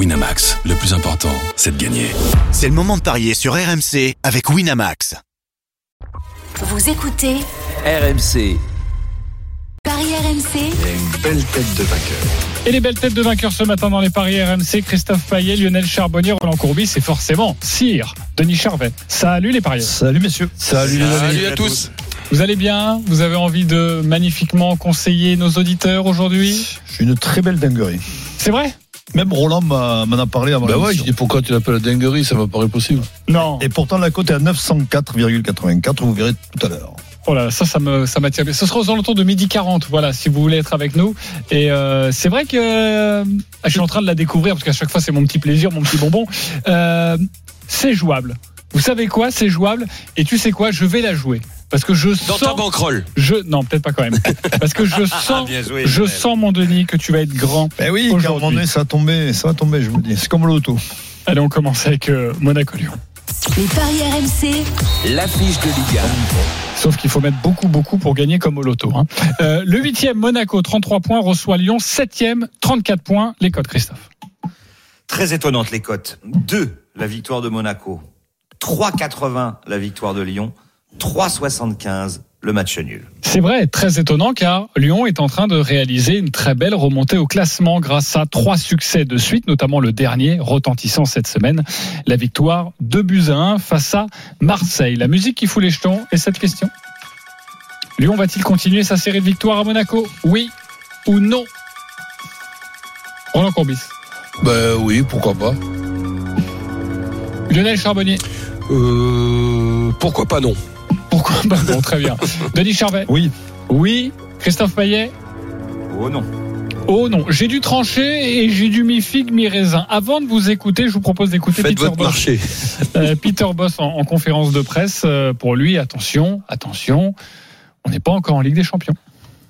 Winamax, le plus important, c'est de gagner. C'est le moment de parier sur RMC avec Winamax. Vous écoutez RMC. Paris RMC. Il y a une belle tête de vainqueur. Et les belles têtes de vainqueurs ce matin dans les paris RMC, Christophe Payet, Lionel Charbonnier, Roland Courbis, c'est forcément Cyr, Denis Charvet. Salut les parieurs. Salut messieurs. Salut, Salut à tous. Vous allez bien? Vous avez envie de magnifiquement conseiller nos auditeurs aujourd'hui? Je suis une très belle dinguerie. C'est vrai? Même Roland m'en a parlé avant Bah ouais, je dis pourquoi tu l'appelles dinguerie, ça me paraît possible. Non. Et pourtant la cote est à 904,84, vous verrez tout à l'heure. Oh là, là, ça, ça me, ça m'attire bien. Ce sera aux alentours de midi 40, voilà, si vous voulez être avec nous. Et euh, c'est vrai que euh, je suis en train de la découvrir parce qu'à chaque fois c'est mon petit plaisir, mon petit bonbon. Euh, c'est jouable. Vous savez quoi? C'est jouable. Et tu sais quoi? Je vais la jouer parce que je Dans ta sens. banquerolle. Je non, peut-être pas quand même. Parce que je sens, Bien joué, je Lionel. sons mon Denis que tu vas être grand. Ben oui, car à un moment donné, ça va tomber, ça va tomber, je vous dis. C'est comme l'auto. Allez, on commence avec euh, Monaco-Lyon. Les paris RMC. L'affiche de Ligue 1. Sauf qu'il faut mettre beaucoup, beaucoup pour gagner comme au loto. hein. Euh, le huitième, Monaco, 33 points, reçoit Lyon. Septième, 34 points. Les codes, Christophe. Très étonnantes les cotes. 2, la victoire de Monaco. 3,80 la victoire de Lyon. 3,75 le match nul. C'est vrai, très étonnant car Lyon est en train de réaliser une très belle remontée au classement grâce à trois succès de suite, notamment le dernier retentissant cette semaine, la victoire 2 buts à 1 face à Marseille. La musique qui fout les jetons est cette question. Lyon va-t-il continuer sa série de victoires à Monaco? Oui ou non? Roland Courbis. Bah oui, pourquoi pas. Lionel Charbonnier. Euh, pourquoi pas non? Pourquoi pas Bon, très bien. Denis Charvet. Oui. Oui. Christophe Payet. Oh non. Oh non, j'ai dû trancher et j'ai dû mi figue mi raisin. Avant de vous écouter, je vous propose d'écouter Faites Peter votre Boss. marché. Euh, Peter Boss en, en conférence de presse. Euh, pour lui, attention, attention, on n'est pas encore en Ligue des Champions.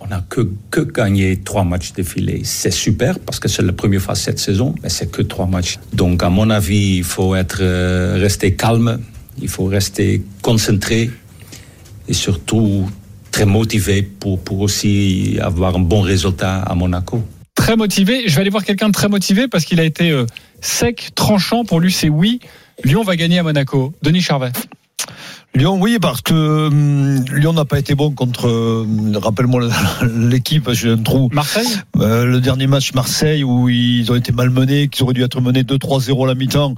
On n'a que, que gagné trois matchs défilés. C'est super parce que c'est la première fois cette saison, mais c'est que trois matchs. Donc, à mon avis, il faut être euh, rester calme, il faut rester concentré et surtout très motivé pour, pour aussi avoir un bon résultat à Monaco. Très motivé. Je vais aller voir quelqu'un de très motivé parce qu'il a été euh, sec, tranchant. Pour lui, c'est oui. Lyon va gagner à Monaco. Denis Charvet. Lyon, oui, parce que hum, Lyon n'a pas été bon contre, hum, rappelle-moi le- l'équipe, j'ai un trou. Marseille Euh, le dernier match Marseille où ils ont été malmenés, qu'ils auraient dû être menés 2-3-0 à la mi-temps,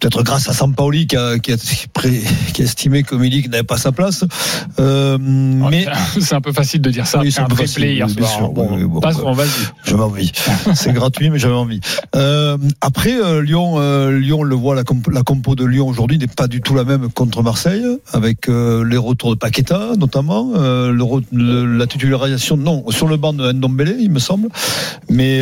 peut-être grâce à Sampaoli qui a, qui a, pré- qui a estimé que Milik n'avait pas sa place. Euh, mais c'est un peu facile de dire ça. Oui, c'est un triplé facile, hier soir. sûr. Bon, bon, passons, vas-y. j'avais envie. C'est gratuit, mais j'avais envie. Euh, après, euh, Lyon, Lyon, on le voit, la, compo, la compo de Lyon aujourd'hui n'est pas du tout la même contre Marseille, avec les retours de Paqueta notamment, le, re- le- la titularisation, non, sur le banc de Ndombele, il me semble. Mais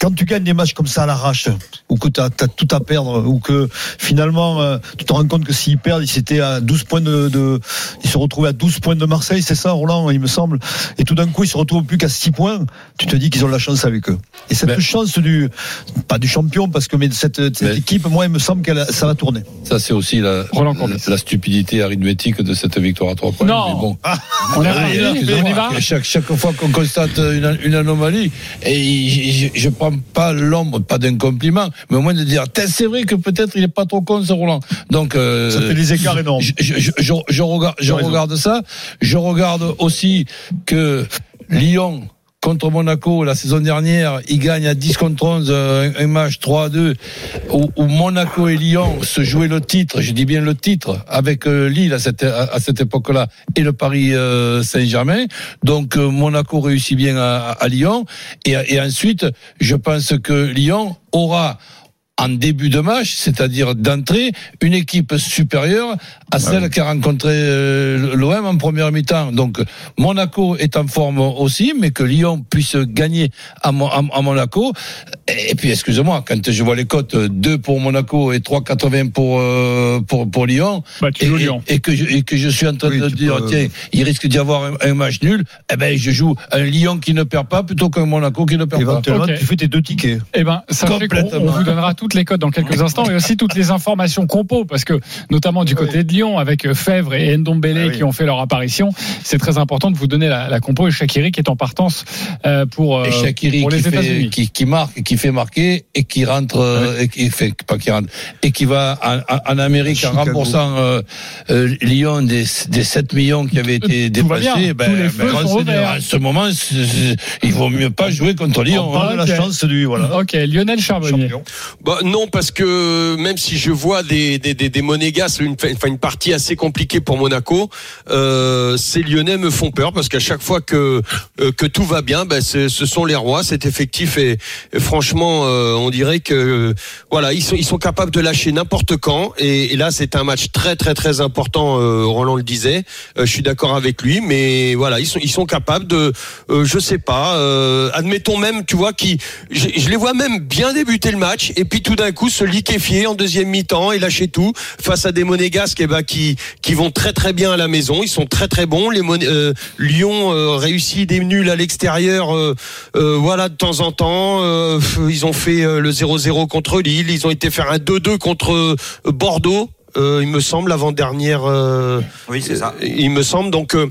quand tu gagnes des matchs comme ça à l'arrache, ou que tu as, tout à perdre, ou que finalement euh, tu te rends compte que s'ils perdent, ils étaient à 12 points de, de ils se retrouvaient à 12 points de Marseille, c'est ça Roland, il me semble. Et tout d'un coup, ils se retrouvent plus qu'à 6 points. Tu te dis qu'ils ont la chance avec eux. Et cette Mais- chance du pas du champion parce que mais cette, cette Mais- équipe, moi, il me semble qu'elle ça va tourner. Ça, c'est aussi la, Roland la, Courbis. la stupidité arithmétique de cette victoire à trois points. Non. Mais bon. On est Ah, on y excusez-moi, va chaque, chaque fois qu'on constate une, une anomalie, et je, je, je prends pas l'ombre, pas d'un compliment, mais au moins de dire, c'est vrai que peut-être il est pas trop con ce Roland. Donc, euh, Ça fait des écarts énormes. je, je, je, je- je regarde, je regarde ça. Je regarde aussi que Lyon contre Monaco la saison dernière, il gagne à 10 contre 11 euh, un, match 3 à 2 où, Monaco et Lyon se jouaient le titre, je dis bien le titre avec euh, Lille à cette à, cette époque-là et le Paris euh, Saint-Germain. Donc Monaco réussit bien à, Lyon et ensuite je pense que Lyon aura en début de match, c'est-à-dire d'entrée, une équipe supérieure à celle qui a rencontré euh, l'OM en première mi-temps. Donc Monaco est en forme aussi, mais que Lyon puisse gagner à Monaco. Et puis, excusez-moi, quand je vois les cotes 2 pour Monaco et 3,80 pour, euh, pour, pour Lyon, Bah, et, Lyon. et que je, et que je suis en train Oui, de dire, peux- tiens, il risque d'y avoir un, un match nul, eh ben, je joue un Lyon qui ne perd pas plutôt qu'un Monaco qui ne perd pas. Éventuellement, Ok. tu fais tes deux tickets. Eh ben, sachez qu'on Complètement. on vous donnera toutes les codes dans quelques instants et aussi toutes les informations compo parce que notamment du côté de Lyon avec euh, Fèvre et Ndombele Ah oui. qui ont fait leur apparition, c'est très important de vous donner la, la compo et Shakiri qui est en partance euh, pour, euh, Et Shakiri pour qui, les fait, États-Unis. qui, qui marque, qui fait marquer et qui rentre, euh, et qui fait pas qui rentre, et qui va en, en- en Amérique en Chicago. remboursant euh, euh, Lyon des, des 7 millions qui avaient été dépassés. Ouverts. à ce moment, il vaut mieux pas jouer contre Lyon. On parle hein. de la Ok. chance du voilà. Ok, Lionel Charbonnier. Bah, non, parce que même si je vois des, des, des, des Monégas, une, enfin, une partie assez compliquée pour Monaco, euh, ces Lyonnais me font peur parce qu'à chaque fois que, euh, que tout va bien, ben, ce sont les rois, cet effectif et, et franchement, euh, on dirait que voilà, ils sont, capables de lâcher n'importe quand et, et là c'est un match très très très important, euh, Roland le disait, Euh, je suis d'accord avec lui, mais voilà, ils sont, ils sont capables de, euh, je sais pas, euh, admettons même, tu vois, qui, je, les vois même bien débuter le match et puis tout d'un coup se liquéfier en deuxième mi-temps et lâcher tout face à des monégasques eh ben, qui, qui vont très très bien à la maison. Ils sont très très bons. Les euh, Lyon euh, réussit des nuls à l'extérieur, euh, euh, voilà de temps en temps. Euh, ils ont fait euh, le 0-0 contre Lille. Ils ont été faire un 2-2 contre euh, Bordeaux. euh, il me semble l'avant dernière. Oui, c'est ça. Il me semble donc. euh,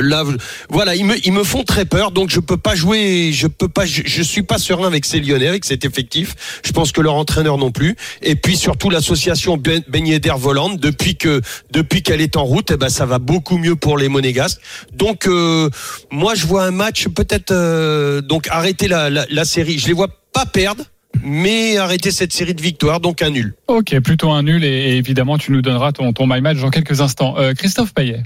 Là, voilà, ils me, ils me font très peur, donc je peux pas jouer, je peux pas, je, je suis pas serein avec ces Lyonnais, avec cet effectif. Je pense que leur entraîneur non plus. Et puis surtout l'association Ben Ben Yedder Volante, depuis que, depuis qu'elle est en route, eh ben ça va beaucoup mieux pour les Monégasques. Donc euh, moi je vois un match peut-être, euh, donc arrêter la, la, la série. Je les vois pas perdre, mais arrêter cette série de victoires, donc un nul. Ok, plutôt un nul et, évidemment tu nous donneras ton, ton my match dans quelques instants. Euh, Christophe Payet.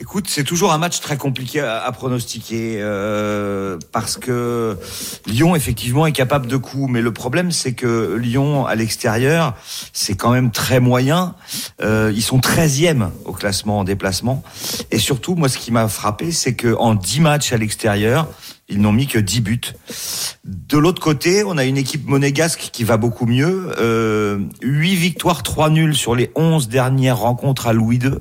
Écoute, c'est toujours un match très compliqué à, à pronostiquer euh, parce que Lyon effectivement est capable de coups, mais le problème c'est que Lyon à l'extérieur c'est quand même très moyen. Euh, ils sont 13e au classement en déplacement et surtout moi ce qui m'a frappé c'est que en 10 matchs à l'extérieur ils n'ont mis que 10 buts. De l'autre côté, on a une équipe monégasque qui va beaucoup mieux. Euh, 8 victoires, 3 nuls sur les 11 dernières rencontres à Louis II.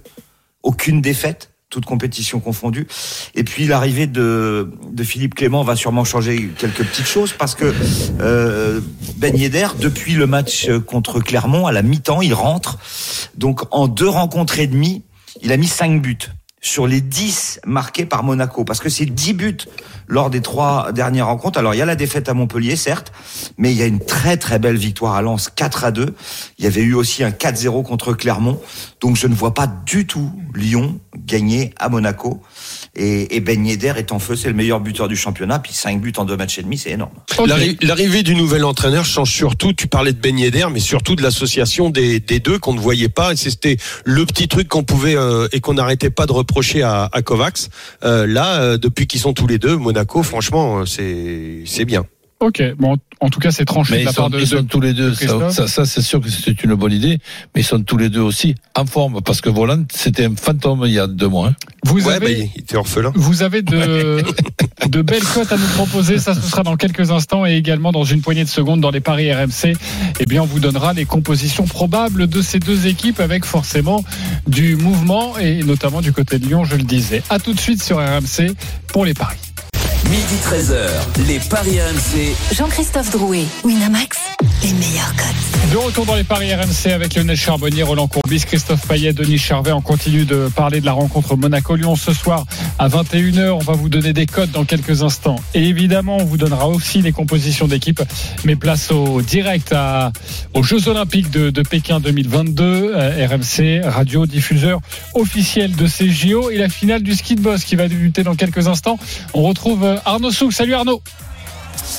Aucune défaite, toute compétition confondue. Et puis l'arrivée de, Philippe Clément va sûrement changer quelques petites choses parce que euh, Ben depuis le match contre Clermont, à la mi-temps, il rentre. Donc en deux rencontres et demie, il a mis 5 buts sur les 10 marqués par Monaco. Parce que c'est 10 buts lors des trois dernières rencontres. Alors, il y a la défaite à Montpellier, certes, mais il y a une très très belle victoire à Lens, 4 à 2. Il y avait eu aussi un 4-0 contre Clermont. Donc, je ne vois pas du tout Lyon gagner à Monaco. Et, et Ben Yedder est en feu, c'est le meilleur buteur du championnat. Puis 5 buts en deux matchs et demi, c'est énorme. L'arrivée du nouvel entraîneur change surtout, tu parlais de Ben Yedder, mais surtout de l'association des, des deux qu'on ne voyait pas. Et c'était le petit truc qu'on pouvait euh, et qu'on n'arrêtait pas de reprocher à, à Kovacs. Euh, là, euh, depuis qu'ils sont tous les deux, Monaco, franchement, euh, c'est c'est bien. Ok, bon, en tout cas c'est tranché Mais de ils la part sont, de, ils sont de- tous les deux, de ça, Christophe. ça, ça, c'est sûr que c'était une bonne idée, mais ils sont tous les deux aussi en forme, parce que Volant, c'était un fantôme il y a deux mois. hein. Vous ouais, avez bah, il était orphelin. Vous avez de, de belles cotes à nous proposer. Ça, ce sera dans quelques instants et également dans une poignée de secondes dans les paris RMC. Eh bien, on vous donnera les compositions probables de ces deux équipes avec forcément du mouvement et notamment du côté de Lyon, je le disais. À tout de suite sur RMC pour les paris. Midi 13h, les Paris RMC. Jean-Christophe Drouet, Winamax, les meilleurs codes. De retour dans les paris RMC avec Lionel Charbonnier, Roland Courbis, Christophe Payet, Denis Charvet. On continue de parler de la rencontre Monaco-Lyon ce soir à 21h. On va vous donner des codes dans quelques instants. Et évidemment, on vous donnera aussi les compositions d'équipe. Mais place au direct à, aux Jeux Olympiques de, de Pékin 2022. euh, RMC, radio diffuseur officiel de ces JO et la finale du ski de boss qui va débuter dans quelques instants. On retrouve Arnaud Souk. Salut Arnaud.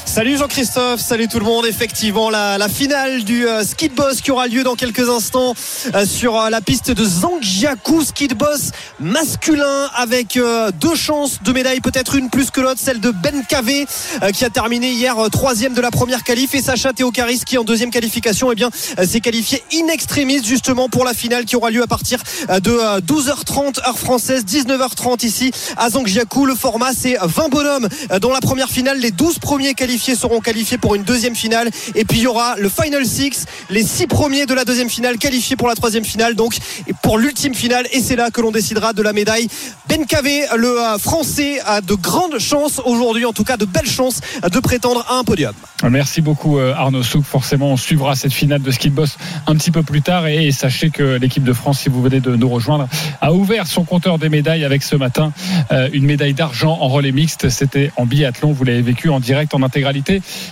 Salut Jean-Christophe, salut tout le monde. Effectivement, la, finale du euh, ski de boss qui aura lieu dans quelques instants euh, sur euh, la piste de Zhangjiakou, ski de boss masculin avec euh, deux chances de médaille, peut-être une plus que l'autre, celle de Ben Kavé qui a terminé hier troisième de la première qualif et Sacha Théocaris qui en deuxième qualification eh bien s'est qualifié in extremis justement pour la finale qui aura lieu à partir de euh, 12h30 heure française, 19h30 ici à Zhangjiakou. Le format c'est 20 bonhommes dans la première finale, les 12 premiers qualifiés seront qualifiés pour une deuxième finale et puis il y aura le Final Six, les six premiers de la deuxième finale qualifiés pour la troisième finale donc pour l'ultime finale et c'est là que l'on décidera de la médaille. Ben Kavé, le euh, français, a de grandes chances aujourd'hui, en tout cas de belles chances de prétendre à un podium. Merci beaucoup euh, Arnaud Souk. Forcément, on suivra cette finale de ski de boss un petit peu plus tard. Et, sachez que l'équipe de France, si vous venez de nous rejoindre, a ouvert son compteur des médailles avec ce matin euh, une médaille d'argent en relais mixte. C'était en biathlon. Vous l'avez vécu en direct en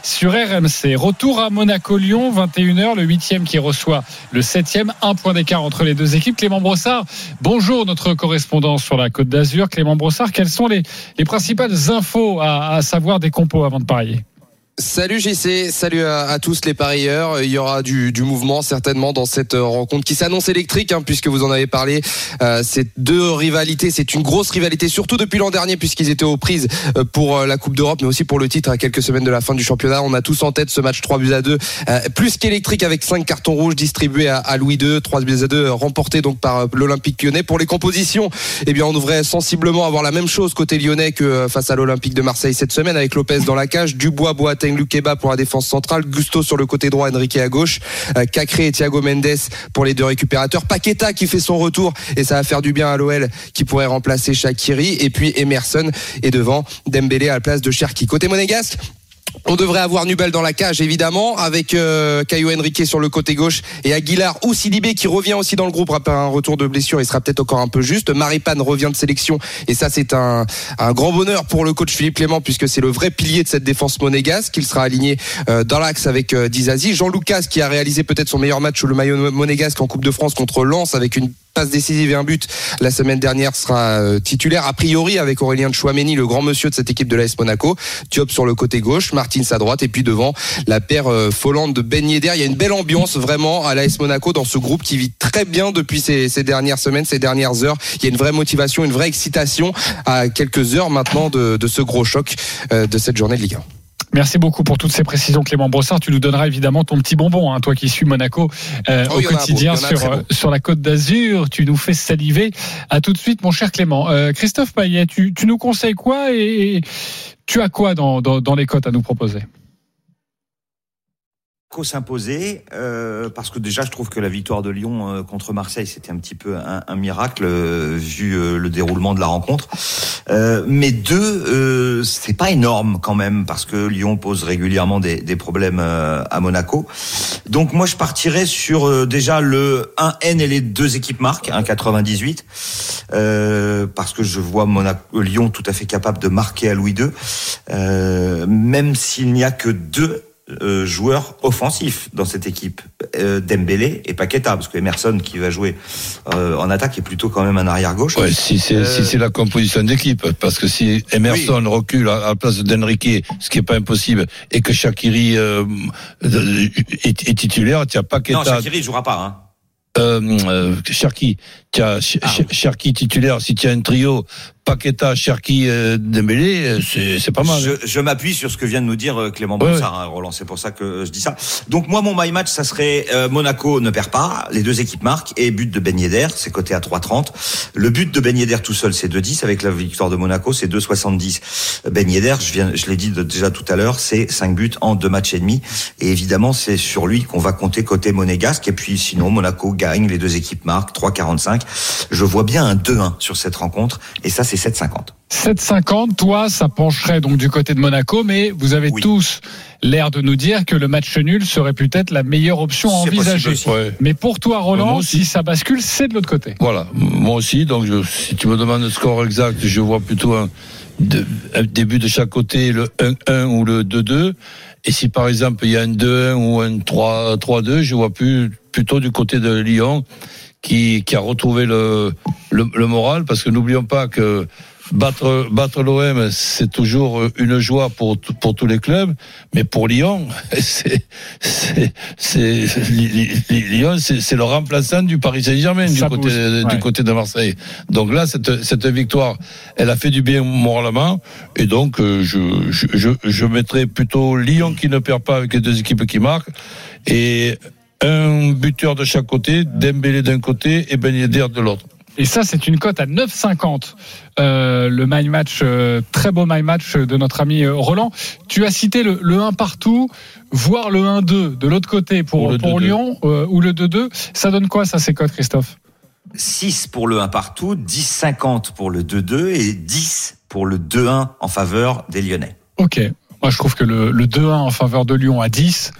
sur RMC. Retour à Monaco-Lyon, 21h, le huitième qui reçoit le septième. Un point d'écart entre les deux équipes. Clément Brossard, bonjour notre correspondant sur la Côte d'Azur. Clément Brossard, quelles sont les, les principales infos à, à savoir des compos avant de parier? Salut JC, salut à, tous les parieurs. Il y aura du, mouvement certainement dans cette euh, rencontre qui s'annonce électrique, hein, puisque vous en avez parlé. Euh, c'est deux rivalités, c'est une grosse rivalité, surtout depuis l'an dernier, puisqu'ils étaient aux prises euh, pour la Coupe d'Europe, mais aussi pour le titre à quelques semaines de la fin du championnat. On a tous en tête ce match 3 buts à 2, euh, plus qu'électrique avec 5 cartons rouges distribués à, Louis II, 3 buts à 2 remportés donc par l'Olympique lyonnais. Pour les compositions, eh bien on devrait sensiblement avoir la même chose côté lyonnais que face à l'Olympique de Marseille cette semaine, avec Lopez dans la cage, Dubois, Boateng, Luqueba pour la défense centrale, Gusto sur le côté droit, Enrique à gauche, euh, Cacré et Thiago Mendes pour les deux récupérateurs, Paqueta qui fait son retour et ça va faire du bien à l'OL qui pourrait remplacer Shakiri et puis Emerson et devant Dembélé à la place de Cherki. Côté monégasque, on devrait avoir Nubel dans la cage évidemment avec euh, Caio Henrique sur le côté gauche et Aguilar ou Sidibé qui revient aussi dans le groupe après un retour de blessure. Il sera peut-être encore un peu juste. Maripane revient de sélection et ça c'est un, grand bonheur pour le coach Philippe Clément puisque c'est le vrai pilier de cette défense monégasque qu'il sera aligné euh, dans l'axe avec euh, Dizazi. Jean Lucas qui a réalisé peut-être son meilleur match sous le maillot monégasque en Coupe de France contre Lens avec une passe décisive et un but la semaine dernière sera euh, titulaire a priori avec Aurélien Chouameni le grand monsieur de cette équipe de l'AS Monaco. Diop sur le côté gauche Martins à droite et puis devant la paire euh, Folland de Ben Yedder. Il y a une belle ambiance vraiment à l'AS Monaco dans ce groupe qui vit très bien depuis ces, dernières semaines ces dernières heures. Il y a une vraie motivation une vraie excitation à quelques heures maintenant de, de ce gros choc euh, de cette journée de Ligue 1 Merci beaucoup pour toutes ces précisions, Clément Brossard. Tu nous donneras évidemment ton petit bonbon, hein, toi qui suis Monaco euh, oh, au quotidien sur, sur la côte d'Azur. Tu nous fais saliver. À tout de suite, mon cher Clément. Euh, Christophe Payet, tu, tu, nous conseilles quoi et, tu as quoi dans, dans, dans les côtes à nous proposer? S'imposer euh, parce que déjà je trouve que la victoire de Lyon euh, contre Marseille c'était un petit peu un, un miracle euh, vu euh, le déroulement de la rencontre. Euh, mais deux c'est pas énorme quand même parce que Lyon pose régulièrement des, des problèmes à Monaco. Donc moi je partirais sur déjà le 1N et les deux équipes marquent 1,98 parce que je vois Monaco Lyon tout à fait capable de marquer à Louis II même s'il n'y a que deux euh, joueurs offensifs dans cette équipe, euh, Dembélé et Paqueta, parce que Emerson qui va jouer euh, en attaque est plutôt quand même un arrière gauche. Ouais, si c'est euh, si c'est la composition d'équipe, parce que si Emerson oui. recule à, la place d'Enrique, ce qui est pas impossible, et que Shakiri euh, est, est, titulaire, tu as Paqueta. Non, Shakiri jouera pas. Hein. Euh, as ah. Cherki titulaire, si tu as un trio, Paqueta, Cherki, euh, Dembélé, c'est pas mal. Je, je m'appuie sur ce que vient de nous dire euh, Clément ouais, Bonsard, hein, Roland, c'est pour ça que je dis ça. Donc moi, mon my match, ça serait euh, Monaco ne perd pas, les deux équipes marquent, et but de Ben Yedder, c'est coté à 3,30. Le but de Ben Yedder tout seul, c'est 2,10, avec la victoire de Monaco, c'est 2,70. Ben Yedder, je, viens, je l'ai dit déjà tout à l'heure, c'est 5 buts en deux matchs et demi, et évidemment, c'est sur lui qu'on va compter côté monégasque, et puis sinon, Monaco gagne, les deux équipes marquent, 3,45. Je vois bien un 2-1 sur cette rencontre, et ça, c'est 7,50. 7,50, toi, ça pencherait donc du côté de Monaco, mais vous avez oui. tous l'air de nous dire que le match nul serait peut-être la meilleure option à envisager. Ouais. Mais pour toi, Roland, si ça bascule, c'est de l'autre côté. Voilà, moi aussi. Donc, je, si tu me demandes le score exact, je vois plutôt un, de, un début de chaque côté, le 1-1 ou le 2-2. Et si par exemple il y a un 2-1 ou un 3-2, je vois plus plutôt du côté de Lyon qui, qui a retrouvé le, le, le moral, parce que n'oublions pas que battre battre l'OM c'est toujours une joie pour pour tous les clubs mais pour Lyon c'est c'est c'est Lyon c'est le remplaçant du Paris Saint-Germain du côté ouais. du côté de Marseille donc là cette cette victoire elle a fait du bien moralement et donc je je je, je mettrais plutôt Lyon qui ne perd pas avec les deux équipes qui marquent et un buteur de chaque côté, Dembélé d'un côté et Ben Yedder de l'autre. Et ça, c'est une cote à 9,50. Euh, le my match, euh, très beau my match de notre ami euh, Roland. Tu as cité le, le 1 partout, voire le 1-2 de l'autre côté pour, pour, pour Lyon, euh, ou le 2-2. Ça donne quoi, ça, ces cotes, Christophe? 6 pour le 1 partout, 10,50 pour le 2-2 et 10 pour le 2-1 en faveur des Lyonnais. Ok. Moi, je trouve que le, le 2-1 en faveur de Lyon à 10,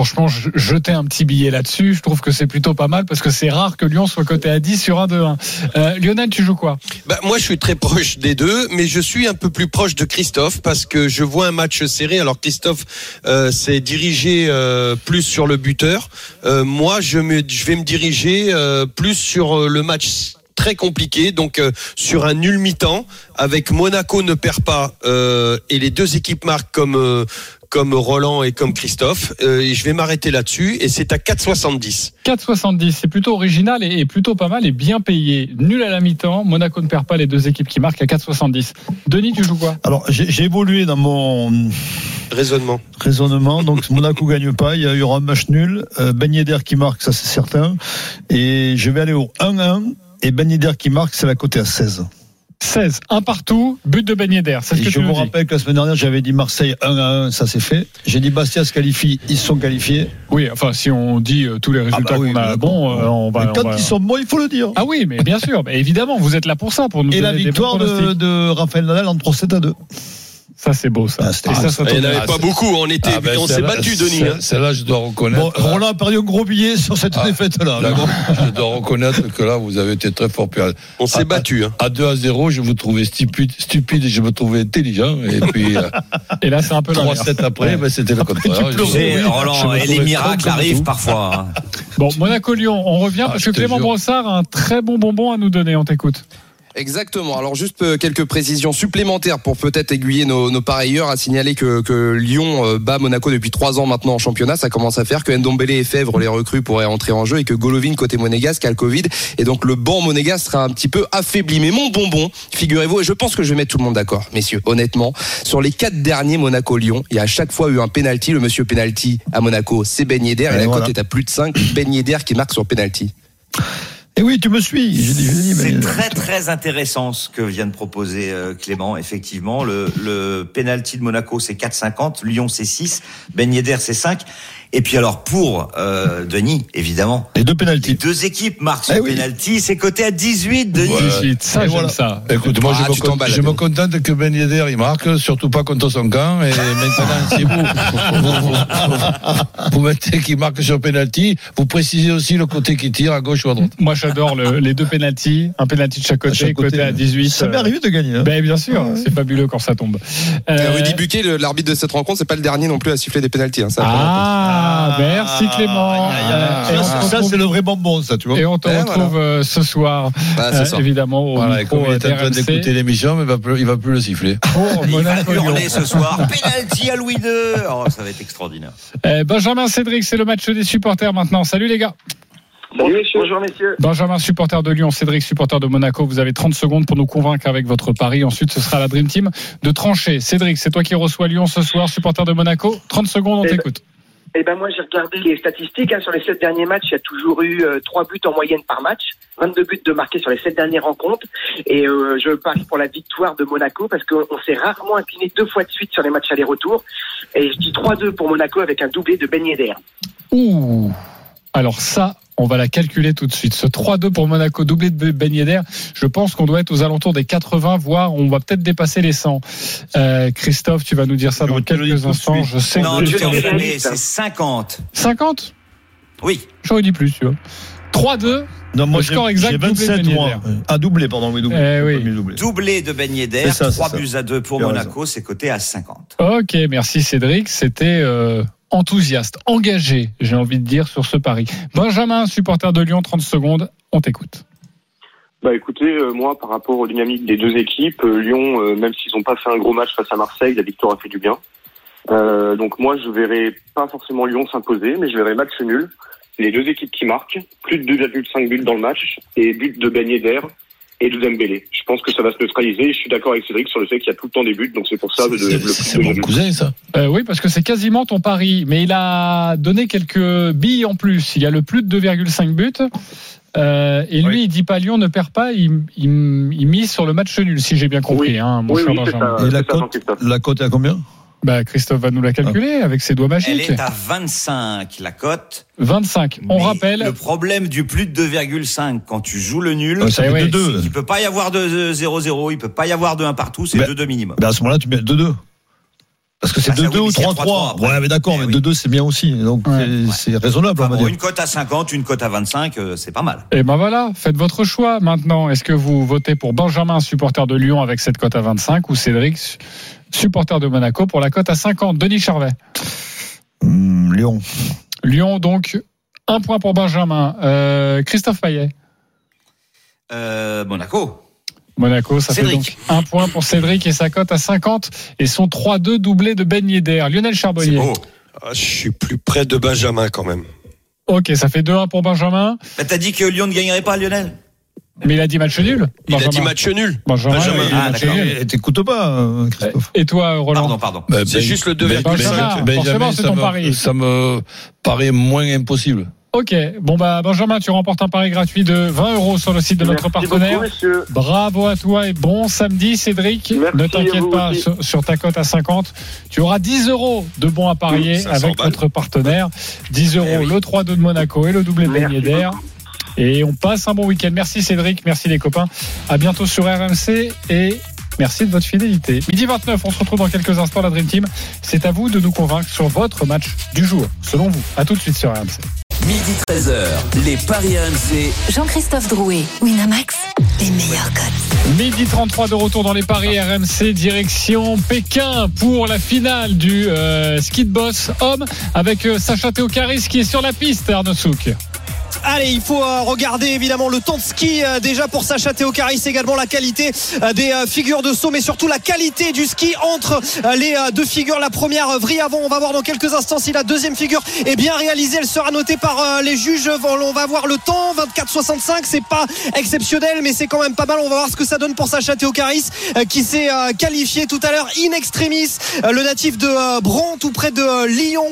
franchement, je- jeter un petit billet là-dessus, je trouve que c'est plutôt pas mal parce que c'est rare que Lyon soit coté à 10 sur un 2-1. Euh, Lionel, tu joues quoi? Bah, moi, je suis très proche des deux, mais je suis un peu plus proche de Christophe parce que je vois un match serré. Alors Christophe euh, s'est dirigé euh, plus sur le buteur. Euh, moi, je, vais me diriger plus sur le match très compliqué, donc sur un nul mi-temps avec Monaco ne perd pas et les deux équipes marquent comme comme Roland et comme Christophe. Euh, et je vais m'arrêter là-dessus et c'est à 4,70. 4,70, c'est plutôt original et, et plutôt pas mal et bien payé. Nul à la mi-temps, Monaco ne perd pas les deux équipes qui marquent à 4,70. Denis, tu joues quoi? Alors, j'ai j'ai évolué dans mon Raisonnement. raisonnement. Donc, Monaco gagne pas. Il y aura un match nul. Euh, ben Yedder qui marque, ça c'est certain. Et je vais aller au 1-1. Et Ben Yedder qui marque, c'est la côté à 16. 16, un partout, but de Ben que je vous rappelle que la semaine dernière, j'avais dit Marseille 1 à 1, ça c'est fait. J'ai dit Bastia se qualifie, ils sont qualifiés. Oui, enfin, si on dit euh, tous les résultats bah oui, qu'on a bon, euh, on va. Mais quand on va- ils sont bons, il faut le dire. Ah oui, mais bien sûr, mais évidemment, vous êtes là pour ça, pour nous Et la donner des bons victoire de, Raphaël Nadal en 3-7 à 2. Ça, c'est beau, ça. Ah, Et ça, ça Il tombe n'y en avait pas beaucoup. On était, Ah, ben, on s'est battu, Denis. hein. Celle-là, je dois reconnaître. Bon, Roland a perdu un gros billet sur cette Ah, défaite-là. Là, je dois reconnaître que là, vous avez été très fort. On s'est Ah, battu. Hein. À 2 à 0, je vous trouvais stupide, stupide et je me trouvais intelligent. Et puis, euh, Et là, c'est un peu l'inverse. 3-7 après, ben, c'était le contraire. Roland, et les miracles arrivent parfois. hein. Bon, Monaco-Lyon, on revient Ah, parce que Clément. Brossard a un très bon bonbon à nous donner. On t'écoute. Exactement. Alors juste euh, quelques précisions supplémentaires pour peut-être aiguiller nos, nos parieurs à signaler que, que Lyon euh, bat Monaco depuis trois ans maintenant en championnat. Ça commence à faire que Ndombele et Fèvre les recrues pourraient entrer en jeu et que Golovin côté monégasque a le Covid et donc le banc monégasque sera un petit peu affaibli. Mais mon bonbon, figurez-vous, et je pense que je vais mettre tout le monde d'accord, messieurs. Honnêtement, sur les quatre derniers Monaco-Lyon, il y a à chaque fois eu un penalty. Le monsieur penalty à Monaco, c'est Ben Yedder et Et la voilà. cote est à plus de 5. Ben Yedder qui marque sur penalty. Et oui, tu me suis. C'est très très intéressant ce que vient de proposer euh, Clément. Effectivement, le, le penalty de Monaco c'est 4,50, Lyon c'est 6, Ben Yedder c'est 5. Et puis alors pour euh, Denis, évidemment, Les deux les pénalties. deux équipes marquent sur Eh oui. penalty, c'est coté à 18, Denis. 18, ça, voilà. ça. Écoute, moi, Ah, je, me, tu con- je me contente que Ben Yedder, il marque, surtout pas contre son camp. Et maintenant, si vous, vous, vous, vous mettez qu'il marque sur penalty, vous précisez aussi le côté qui tire à gauche ou à droite. Moi, j'adore le- les deux pénalties, un pénalty de chaque côté, chaque côté, côté à ouais. 18. Ça m'est arrivé de gagner. hein. Ben bien sûr, c'est fabuleux quand ça tombe. Euh, Rudy Buquet, l'arbitre de cette rencontre, c'est pas le dernier non plus à siffler des pénalties. Hein, ça, ah, merci Clément. Aïe, aïe. Euh, et on Ça, se ça, retrouve- c'est le vrai bonbon, ça, tu vois. Et on te Eh, retrouve euh, ce soir, Bah, euh, ça. évidemment, au Voilà, micro comme il est en train d'écouter l'émission, mais il va plus, il va plus le siffler. pour Il va Monaco-Lyon. hurler ce soir, penalty à Louis II. Oh, ça va être extraordinaire. Euh, Benjamin Cédric, c'est le match des supporters maintenant. Salut les gars. Salut messieurs. Bonjour messieurs. Benjamin, supporter de Lyon, Cédric, supporter de Monaco. Vous avez 30 secondes pour nous convaincre avec votre pari. Ensuite, ce sera la Dream Team de trancher. Cédric, c'est toi qui reçois Lyon ce soir, supporter de Monaco. 30 secondes, on Eh ben, t'écoute. Eh ben moi j'ai regardé les statistiques. hein. sur les sept derniers matchs, il y a toujours eu euh, trois buts en moyenne par match, 22 buts de marqués sur les sept dernières rencontres. Et euh, je parie pour la victoire de Monaco parce qu'on on s'est rarement incliné deux fois de suite sur les matchs aller-retour. Et je dis 3-2 pour Monaco avec un doublé de Ben Yedder. Alors ça, on va la calculer tout de suite. Ce 3-2 pour Monaco, doublé de Ben Yedder, je pense qu'on doit être aux alentours des 80, voire on va peut-être dépasser les 100. Euh, Christophe, tu vas nous dire ça Je dans quelques instants. Je sais Non, que tu hein. c'est 50. 50 Oui. J'aurais dit plus, tu vois. 3-2. Non, moi, score exact, j'ai doublé 27, Ben moi. Yedder. Ah, doublé, pardon, oui, doublé. Eh oui. Doublé. Doublé de Ben Yedder, C'est ça, c'est 3 ça. buts à 2 pour Monaco, c'est coté à 50. Ok, merci Cédric. C'était euh, enthousiaste, engagé, j'ai envie de dire, sur ce pari. Benjamin, supporter de Lyon, 30 secondes. On t'écoute. Bah écoutez, euh, moi par rapport aux dynamiques des deux équipes, euh, Lyon, euh, même s'ils n'ont pas fait un gros match face à Marseille, la victoire a fait du bien. Donc moi je verrai pas forcément Lyon s'imposer, mais je verrai match nul. Les deux équipes qui marquent, plus de 2,5 buts dans le match et but de Ben Yedder et de Dembélé. Je pense que ça va se neutraliser. Je suis d'accord avec Cédric sur le fait qu'il y a tout le temps des buts, donc c'est pour ça C'est- mon 2,5. cousin, ça. Euh, oui, parce que c'est quasiment ton pari, mais il a donné quelques billes en plus. Il y a le plus de 2,5 buts. Euh, et lui, Oui. il dit pas Lyon ne perd pas, il, il, il mise sur le match nul, si j'ai bien compris, Oui. hein, mon Oui, cher oui, c'est Benjamin. ça, Et la cote, la cote est à combien? Bah, Christophe va nous la calculer avec ses doigts Elle magiques. est à 25, la cote. 25. On Mais rappelle. Le problème du plus de 2,5, quand tu joues le nul, Ça Eh fait ouais, 2-2. il peut pas y avoir de 0-0, il peut pas y avoir de 1 partout, c'est Ben, 2-2 minimum. Ben, à ce moment-là, tu mets 2-2. Parce que c'est Ah, ça, 2-2 oui, ou mais s'il y a 3-3. 3-3, Ouais, mais d'accord, Eh mais oui. 2-2 c'est bien aussi. Donc Ouais. c'est- raisonnable, Enfin, on va bon, dire. une cote à 50, une cote à 25, euh, c'est pas mal. Et ben voilà, faites votre choix maintenant. Est-ce que vous votez pour Benjamin, supporter de Lyon avec cette cote à 25 ou Cédric, supporter de Monaco pour la cote à 50 Denis Charvet. Hum, Lyon. Lyon donc un point pour Benjamin. Euh, Christophe Payet. Euh, Monaco. Monaco, ça Cédric. fait donc un point pour Cédric et sa cote à 50 et son 3-2 doublé de Ben Yedder. Lionel C'est Charbonnier. beau. Ah, je suis plus près de Benjamin quand même. Ok, ça fait 2-1 pour Benjamin. Bah, T'as dit que Lyon ne gagnerait pas, Lionel? Mais il a dit match nul. Il a Benjamin. dit match nul. Benjamin, Benjamin. Ah, T'écoutes pas, euh, Christophe. Et toi, Roland Pardon, pardon. Ben, C'est juste le 2,5. Benjamin, forcément, c'est ça ton me- pari. Ça me paraît moins impossible. Ok, bon bah Benjamin, tu remportes un pari gratuit de 20 euros sur le site de notre Merci partenaire. beaucoup, messieurs. Bravo à toi et bon samedi Cédric. Merci ne t'inquiète pas aussi. sur, sur ta cote à 50. Tu auras 10 euros de bons à parier 500 avec balles. notre partenaire. 10 euros Eh oui. le 3-2 de Monaco et le doublé de Ben Yedder. Et on passe un bon week-end. Merci Cédric, merci les copains. À bientôt sur RMC et merci de votre fidélité. Midi 29, on se retrouve dans quelques instants la Dream Team. C'est à vous de nous convaincre sur votre match du jour, selon vous. À tout de suite sur RMC. Midi 13h, les Paris RMC. Jean-Christophe Drouet, Winamax, les meilleurs codes. Midi 33 de retour dans les paris RMC, direction Pékin pour la finale du euh, ski de boss homme avec euh, Sacha Théocaris qui est sur la piste, Arnaud Souk. Allez, il faut euh, regarder évidemment le temps de ski euh, déjà pour Sacha Théocaris, également la qualité euh, des figures de saut, mais surtout la qualité du ski entre les deux figures. La première vrille avant, on va voir dans quelques instants si la deuxième figure est bien réalisée. Elle sera notée par les juges. On va voir le temps, 24-65, c'est pas exceptionnel, mais c'est quand même pas mal. On va voir ce que ça donne pour Sacha Théocaris qui s'est qualifié tout à l'heure in extremis, le natif de Bron, tout près de Lyon,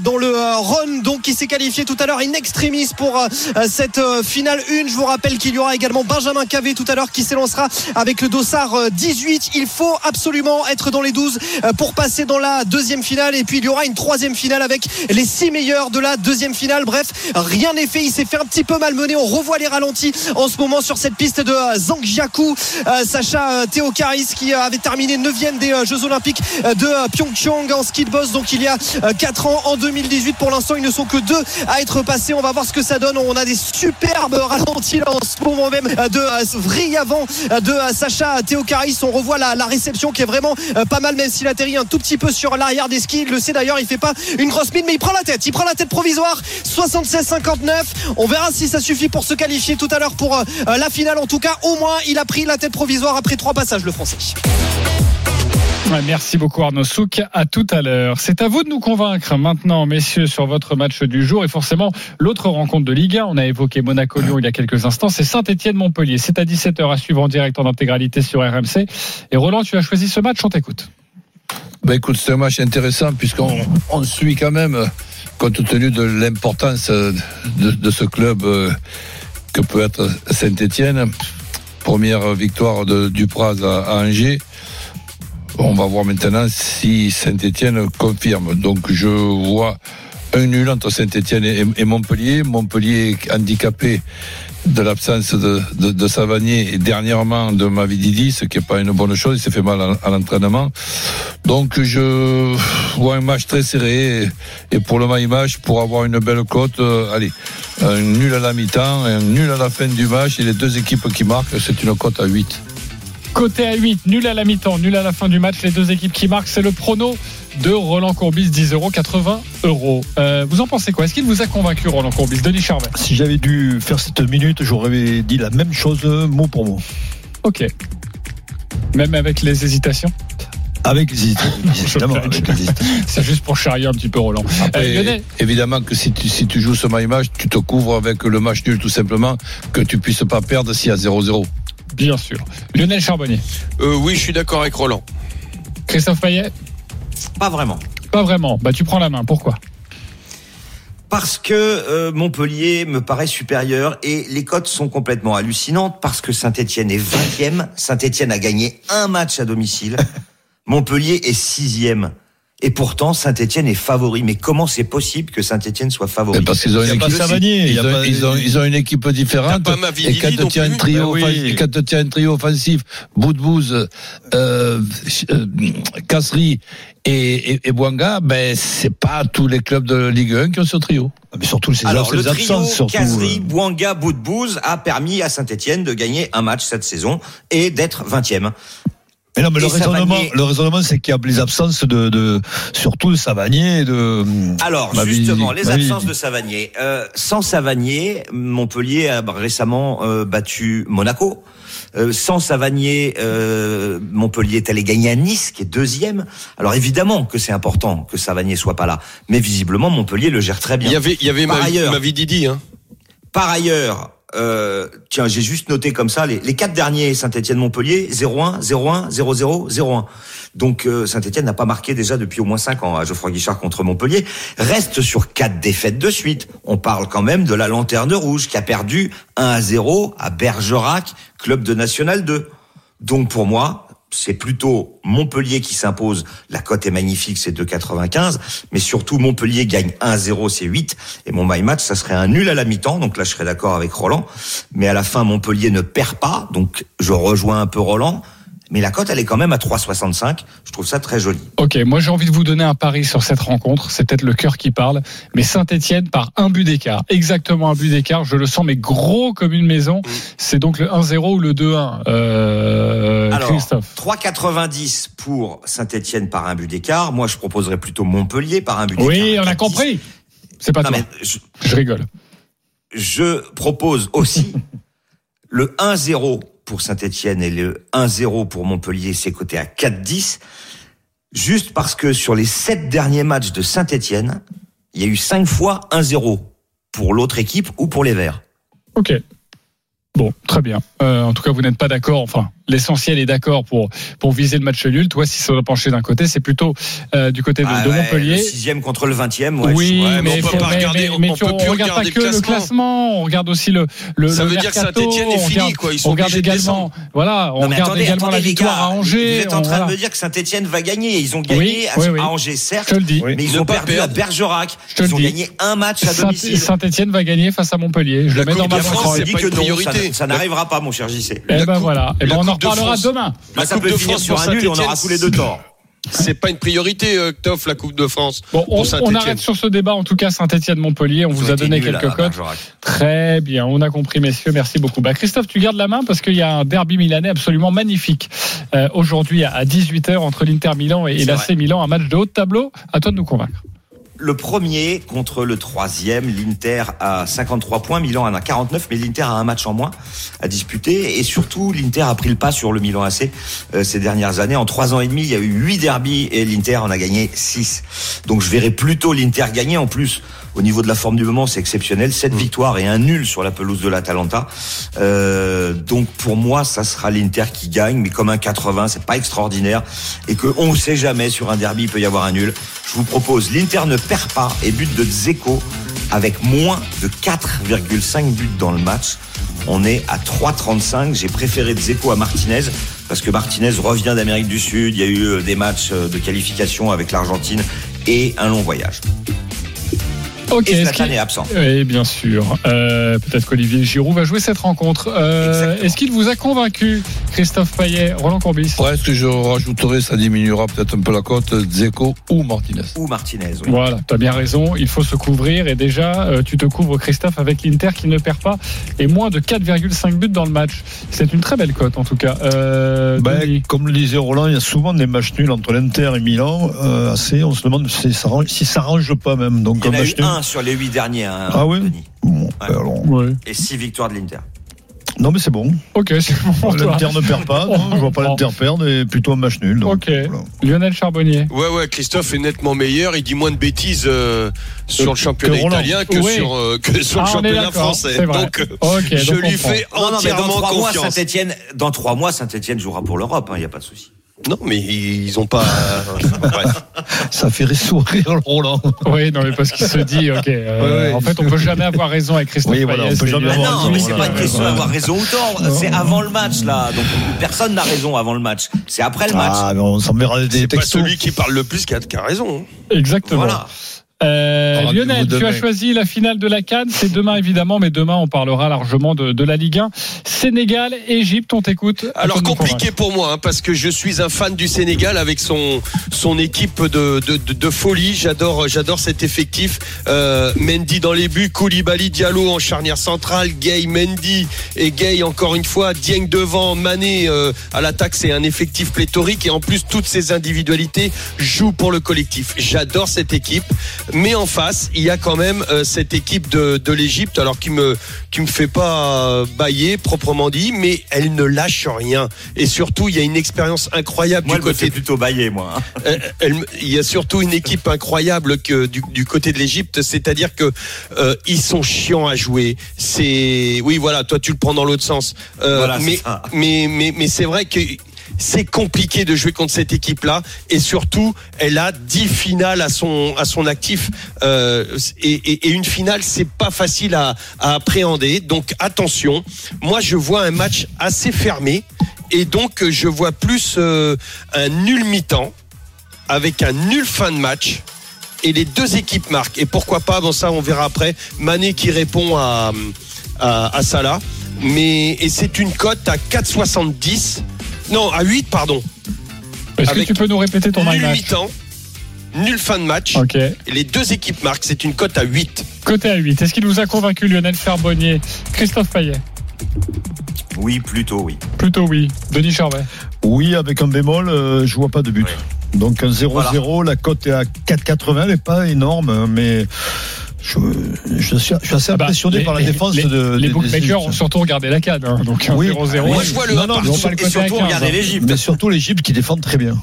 dans le Rhône, donc qui s'est qualifié tout à l'heure in extremis pour euh, cette euh, finale 1. Je vous rappelle qu'il y aura également Benjamin Cavé tout à l'heure qui s'élancera avec le dossard euh, 18. Il faut absolument être dans les 12 euh, pour passer dans la deuxième finale. Et puis il y aura une troisième finale avec les six meilleurs de la deuxième finale. Bref, rien n'est fait. Il s'est fait un petit peu malmener. On revoit les ralentis en ce moment sur cette piste de euh, Zhangjiakou. Euh, Sacha euh, Théocaris qui euh, avait terminé 9e des euh, Jeux Olympiques euh, de euh, Pyeongchang en ski de boss. Donc il y a 4 ans en 2018. Pour l'instant, ils ne sont que deux à être passés. On va voir ce que ça donne. On a des superbes ralentis là en ce moment même euh, de euh, vrille avant euh, de euh, Sacha Théocaris. On revoit la, réception qui est vraiment euh, pas mal, même s'il atterrit un tout petit peu sur l'arrière des skis. Il le sait d'ailleurs, il fait pas une grosse mine, mais il prend la tête. Il prend la tête provisoire. 76-59. On verra si ça suffit pour se qualifier tout à l'heure pour euh, la finale. En tout cas, au moins, il a pris la tête provisoire après trois passages, le français. Merci beaucoup Arnaud Souk. À tout à l'heure. C'est à vous de nous convaincre maintenant, messieurs, sur votre match du jour. Et forcément, l'autre rencontre de Ligue 1, on a évoqué Monaco-Lyon il y a quelques instants, c'est Saint-Etienne-Montpellier. C'est à 17h à suivre en direct en intégralité sur RMC. Et Roland, tu as choisi ce match, on t'écoute. Ben écoute, c'est un match intéressant puisqu'on on suit quand même, compte tenu de l'importance euh, de, ce club euh, que peut être Saint-Etienne. Première victoire de Dupraz à Angers. On va voir maintenant si Saint-Etienne confirme. Donc je vois un nul entre Saint-Etienne et, et Montpellier. Montpellier handicapé de l'absence de, Savanier et dernièrement de Mavididi, ce qui n'est pas une bonne chose, il s'est fait mal à, l'entraînement. Donc je vois un match très serré et, et pour le my match, pour avoir une belle cote, euh, allez, un nul à la mi-temps, un nul à la fin du match et les deux équipes qui marquent, c'est une cote à 8. Côté à 8, nul à la mi-temps, nul à la fin du match, les deux équipes qui marquent, c'est le prono de Roland Courbis, 10 euros, 80 euros. Euh, vous en pensez quoi? Est-ce qu'il vous a convaincu, Roland Courbis? Denis Charvet Si j'avais dû faire cette minute, j'aurais dit la même chose mot pour mot. Ok. Même avec les hésitations? Avec les évidemment. C'est juste pour charrier un petit peu Roland. Après, euh, évidemment que si tu, si tu joues ce my match, tu te couvres avec le match nul tout simplement, que tu puisses pas perdre s'il y a 0-0. Bien sûr. Lionel Charbonnier. Euh, oui, je suis d'accord avec Roland. Christophe Payet Pas vraiment. Pas vraiment. Bah tu prends la main. Pourquoi? Parce que euh, Montpellier me paraît supérieur et les cotes sont complètement hallucinantes parce que Saint-Etienne est 20e, Saint-Etienne a gagné un match à domicile, Montpellier est 6e. Et pourtant, Saint-Etienne est favori. Mais comment c'est possible que Saint-Etienne soit favori Mais parce qu'ils ont Il y a une pas équipe, ils a ont, ils ont, ils ont une équipe différente. T'as pas Mavididi Et quand tu as un plus trio, Ben oui. quand tu un trio offensif, Boudbouz, euh, euh, Casserie et, et, et Bouanga, ben, c'est pas tous les clubs de Ligue 1 qui ont ce trio. Ah, Mais surtout, ces Alors, le trio. Casery, euh. Bouanga, Boudbouz a permis à Saint-Etienne de gagner un match cette saison et d'être 20e. Mais non, mais le raisonnement, le raisonnement, c'est qu'il y a les absences de, de surtout de Savanier et de. Alors, Mavididi. justement, les absences de Savanier. Euh, sans Savanier, Montpellier a récemment euh, battu Monaco. Euh, sans Savanier, euh, Montpellier est allé gagner à Nice, qui est deuxième. Alors évidemment que c'est important que Savanier soit pas là, mais visiblement Montpellier le gère très bien. Il y avait, il y avait Par ma, ailleurs- Mavididi, hein. Par ailleurs, euh, tiens, j'ai juste noté comme ça les, les quatre derniers Saint-Étienne-Montpellier 0-1, 0-1, 0-0, 0-1. Donc euh, Saint-Étienne n'a pas marqué déjà depuis au moins cinq ans à Geoffroy Guichard contre Montpellier. Reste sur quatre défaites de suite. On parle quand même de la Lanterne Rouge qui a perdu 1 0 à Bergerac, club de National 2. Donc pour moi, c'est plutôt Montpellier qui s'impose. La cote est magnifique, c'est 2,95. Mais surtout, Montpellier gagne 1-0, c'est 8. Et mon my match, ça serait un nul à la mi-temps. Donc là, je serais d'accord avec Roland. Mais à la fin, Montpellier ne perd pas. Donc je rejoins un peu Roland. Mais la cote, elle est quand même à 3,65. Je trouve ça très joli. Ok, moi j'ai envie de vous donner un pari sur cette rencontre. C'est peut-être le cœur qui parle, mais Saint-Etienne par un but d'écart, exactement un but d'écart. Je le sens, mais gros comme une maison. C'est donc le 1-0 ou le 2-1, euh, Alors, Christophe. 3,90 pour Saint-Etienne par un but d'écart. Moi, je proposerais plutôt Montpellier par un but d'écart. Oui, on a 4,10. compris. C'est pas Non, toi. mais je- Je rigole. je propose aussi le 1-0 pour Saint-Etienne et le 1-0 pour Montpellier, c'est coté à 4-10. Juste parce que sur les sept derniers matchs de Saint-Etienne, il y a eu cinq fois 1-0 pour l'autre équipe ou pour les Verts. Ok. Bon, très bien. Euh, en tout cas, vous n'êtes pas d'accord. Enfin, l'essentiel est d'accord pour pour viser le match nul. Toi, si ça doit pencher d'un côté, c'est plutôt euh, du côté de, Ah de ouais, Montpellier. Le sixième contre le vingtième. Ouais, oui, ouais, mais mais, on peut faut- pas mais- regarder- mais- on peut tu- on plus regarde pas regarder que le le classement. on regarde aussi le le Ça le veut dire que mercato, Saint-Étienne est on fini, quoi. Ils sont on regarde également, voilà, on Non, regarde attendez, également attendez, la victoire gars, à Angers. Vous êtes en on- train voilà. de me dire que Saint-Etienne va gagner. Ils ont gagné Oui, à, oui, à oui. Angers, Je certes. te le dis. Mais ils ont perdu perdre. à Bergerac. Je te le Ils ont dis. gagné un match à domicile. Saint-Etienne va gagner face à Montpellier. Je le mets dans de ma France, c'est pas que une priorité. ça, n'arrivera pas, mon cher JC. Eh ben voilà. Eh ben on en De reparlera France. demain. La ça Coupe peut de finir France sur un nul et on aura tous les deux tort. C'est pas une priorité, euh, Ktoff, la Coupe de France. Bon, on, arrête sur ce débat. En tout cas, Saint-Etienne-Montpellier, on vous a donné quelques cotes. Bergerac. Très bien, on a compris, messieurs. Merci beaucoup. Bah, Christophe, tu gardes la main parce qu'il y a un derby milanais absolument magnifique euh, aujourd'hui à 18h entre l'Inter Milan et, l'AC. Milan. Un match de haut de tableau. À toi de nous convaincre. Le premier contre le troisième, l'Inter a 53 points, Milan en a 49, mais l'Inter a un match en moins à disputer. Et surtout, l'Inter a pris le pas sur le Milan AC euh, ces dernières années. En trois ans et demi, il y a eu huit derbies et l'Inter en a gagné 6. Donc je verrai plutôt l'Inter gagner. En plus, au niveau de la forme du moment, c'est exceptionnel. Sept victoires et un nul sur la pelouse de l'Atalanta. Euh, donc pour moi, ça sera l'Inter qui gagne, mais comme un 80, c'est pas extraordinaire. Et que on sait jamais sur un derby, il peut y avoir un nul. Je vous propose, l'Inter ne perd pas et but de Dzeko avec moins de 4,5 buts dans le match. On est à 3,35. J'ai préféré Dzeko à Martinez parce que Martinez revient d'Amérique du Sud. Il y a eu euh, des matchs euh, de qualification avec l'Argentine et un long voyage. Ok. Et est-ce Zlatan qu'il- est absent. Oui, bien sûr. Euh, Peut-être qu'Olivier Giroud va jouer cette rencontre. Euh. Est-ce qu'il vous a convaincu, Christophe Payet, Roland Courbis? Presque, je rajouterai, ça diminuera peut-être un peu la cote, Zeko ou Martinez. Ou Martinez. oui. Voilà, tu as bien raison, il faut se couvrir et déjà euh, tu te couvres Christophe avec l'Inter qui ne perd pas et moins de 4,5 buts dans le match. C'est une très belle cote en tout cas. Euh, Ben, comme le disait Roland, il y a souvent des matchs nuls entre l'Inter et Milan. Euh, assez, on se demande si ça range, si ça range pas même. Donc Il y en un a eu match nul. Sur les huit derniers. hein, Ah oui Denis. Bon, ben alors. Ouais. Et six victoires de l'Inter. Non mais c'est bon. Ok, c'est bon. L'Inter ne perd pas. Non, je vois pas l'Inter perdre et plutôt un match nul. donc, Ok. voilà. Lionel Charbonnier. Ouais, ouais, Christophe est nettement meilleur. Il dit moins de bêtises euh, sur le championnat que Roland. italien que Oui. sur, euh, que sur Ah, le est championnat français. Donc, euh, je donc lui fais Non, non, dans entièrement trois mois, confiance. Saint-Etienne, dans trois mois, Saint-Etienne jouera pour l'Europe. Il n'y a pas de souci. Non, mais ils ont pas. Bref. Ça fait sourire Roland. Oui, non, mais parce qu'il se dit, ok, euh, Ouais, ouais, en fait, on peut jamais avoir raison avec Christophe Oui, voilà, Payet, on peut c'est jamais avoir Ah non, raison, mais c'est pas une question d'avoir raison ou tort. C'est avant le match, là. Donc, personne n'a raison avant le match. C'est après le match. Ah, mais on s'enverra des C'est pas textos. celui qui parle le plus qui a, qui a raison. Exactement. Voilà. Euh, Lionel, tu as choisi la finale de la Cannes. C'est demain évidemment, mais demain on parlera largement de, de la Ligue 1. Sénégal, Égypte, on t'écoute. Alors compliqué pour moi hein, parce que je suis un fan du Sénégal avec son son équipe de de, de, de folie. J'adore j'adore cet effectif. Euh, Mendy dans les buts, Koulibaly, Diallo en charnière centrale, Gay, Mendy et Gay encore une fois, Dieng devant, Mané euh, à l'attaque. C'est un effectif pléthorique et en plus toutes ces individualités jouent pour le collectif. J'adore cette équipe, mais en face il y a quand même euh, cette équipe de de l'Égypte alors qui me qui me fait pas euh, bailler proprement dit, mais elle ne lâche rien. Et surtout, il y a une expérience incroyable Moi, du me côté. plutôt bailler, moi. hein. Elle- elle- il y a surtout une équipe incroyable que du, du côté de l'Égypte, c'est-à-dire que euh, ils sont chiants à jouer. C'est oui, voilà, toi tu le prends dans l'autre sens. Euh, Voilà, mais mais mais c'est vrai que c'est compliqué de jouer contre cette équipe-là. Et surtout elle a 10 finales à son à son actif. Euh, et, une finale c'est pas facile à, appréhender. Donc attention. Moi je vois un match assez fermé. Et donc je vois plus euh, un nul mi-temps avec un nul fin de match. Et les deux équipes marquent. Et pourquoi pas bon ça on verra après Mané qui répond à à, à Salah. Mais et c'est une cote à 4,70 non à 8 pardon Est-ce que tu peux nous répéter ton nul match mi-temps nul fin de match Ok. et les deux équipes marquent c'est une cote à 8 Côté à 8. Est-ce qu'il vous a convaincu Lionel Charbonnier Christophe Payet? Oui, plutôt, oui. Plutôt oui. Denis Charvet? Oui, avec un bémol, euh, je vois pas de but. Donc un 0-0, la cote est à 4,80, elle n'est pas énorme, mais je, je suis, je suis assez Ah bah, impressionné les- par la les- défense les, de. Les des- bookmakers ont surtout regardé la CAD. hein, donc Oui. 0-0. moi je vois le Non, 1 non, par- ils ont pas le Et surtout, 15, regardez hein. l'Égypte. Mais surtout l'Égypte qui défend très bien.